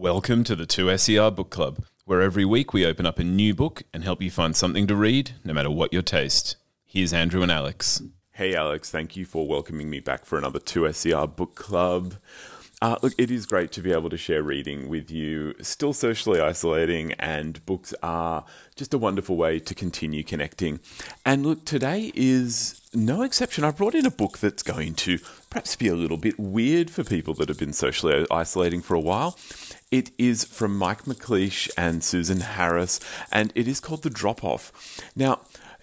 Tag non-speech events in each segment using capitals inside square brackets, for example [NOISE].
Welcome to the 2SER Book Club, where every week we open up a new book and help you find something to read, no matter what your taste. Here's Andrew and Alex. Hey, Alex, thank you for welcoming me back for another 2SER Book Club. Uh, look, it is great to be able to share reading with you. Still socially isolating, and books are just a wonderful way to continue connecting. And look, today is no exception. I brought in a book that's going to perhaps be a little bit weird for people that have been socially isolating for a while. It is from Mike McLeish and Susan Harris, and it is called The Drop Off. Now,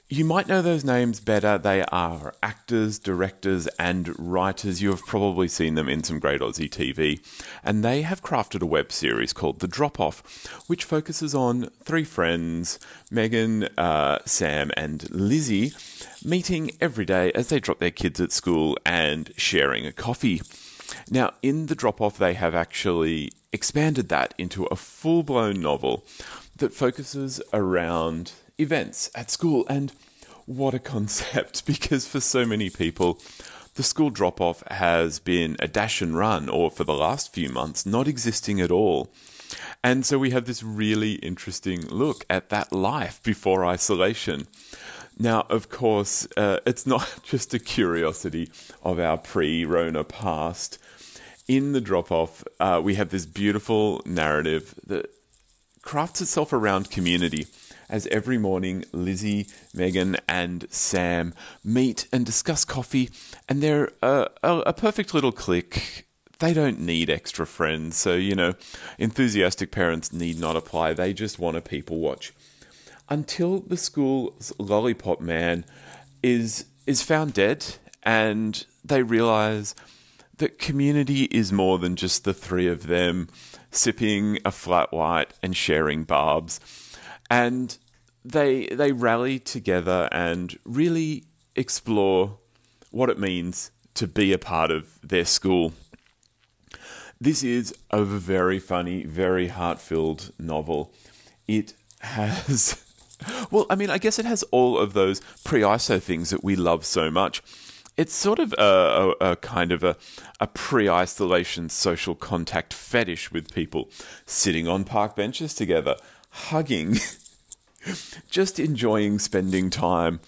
you might know those names better. They are actors, directors, and writers. You have probably seen them in some great Aussie TV. And they have crafted a web series called The Drop Off, which focuses on three friends, Megan, uh, Sam, and Lizzie, meeting every day as they drop their kids at school and sharing a coffee. Now, in The Drop Off, they have actually expanded that into a full blown novel that focuses around events at school. And what a concept, [LAUGHS] because for so many people, the school drop off has been a dash and run, or for the last few months, not existing at all. And so we have this really interesting look at that life before isolation. Now, of course, uh, it's not [LAUGHS] just a curiosity of our pre Rona past. In the drop off, uh, we have this beautiful narrative that crafts itself around community as every morning Lizzie, Megan, and Sam meet and discuss coffee, and they're a, a, a perfect little clique they don't need extra friends. So, you know, enthusiastic parents need not apply. They just want a people watch. Until the school's lollipop man is is found dead and they realize that community is more than just the three of them sipping a flat white and sharing barbs. And they they rally together and really explore what it means to be a part of their school. This is a very funny, very heart-filled novel. It has [LAUGHS] well, I mean, I guess it has all of those pre-ISO things that we love so much it's sort of a, a, a, kind of a, a pre isolation social contact fetish with people sitting on park benches together, hugging, [LAUGHS] just enjoying spending time.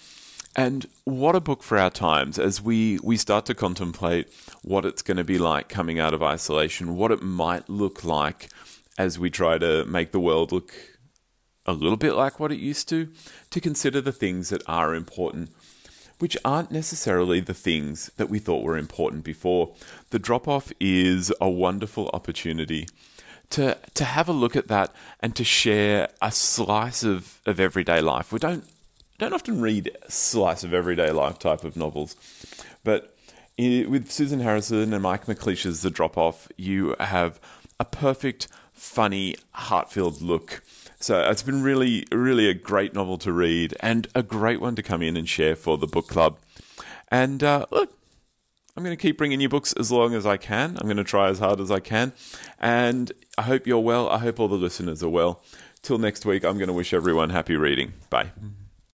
And what a book for our times as we, we start to contemplate what it's going to be like coming out of isolation, what it might look like as we try to make the world look a little bit like what it used to, to consider the things that are important which aren't necessarily the things that we thought were important before. The drop off is a wonderful opportunity to to have a look at that and to share a slice of, of everyday life. We don't don't often read slice of everyday life type of novels, but with Susan Harrison and Mike McLeish's The Drop Off, you have a perfect, funny, heart filled look so it's been really, really a great novel to read and a great one to come in and share for the book club. And uh, look, I'm going to keep bringing you books as long as I can. I'm going to try as hard as I can. And I hope you're well. I hope all the listeners are well. Till next week, I'm going to wish everyone happy reading. Bye.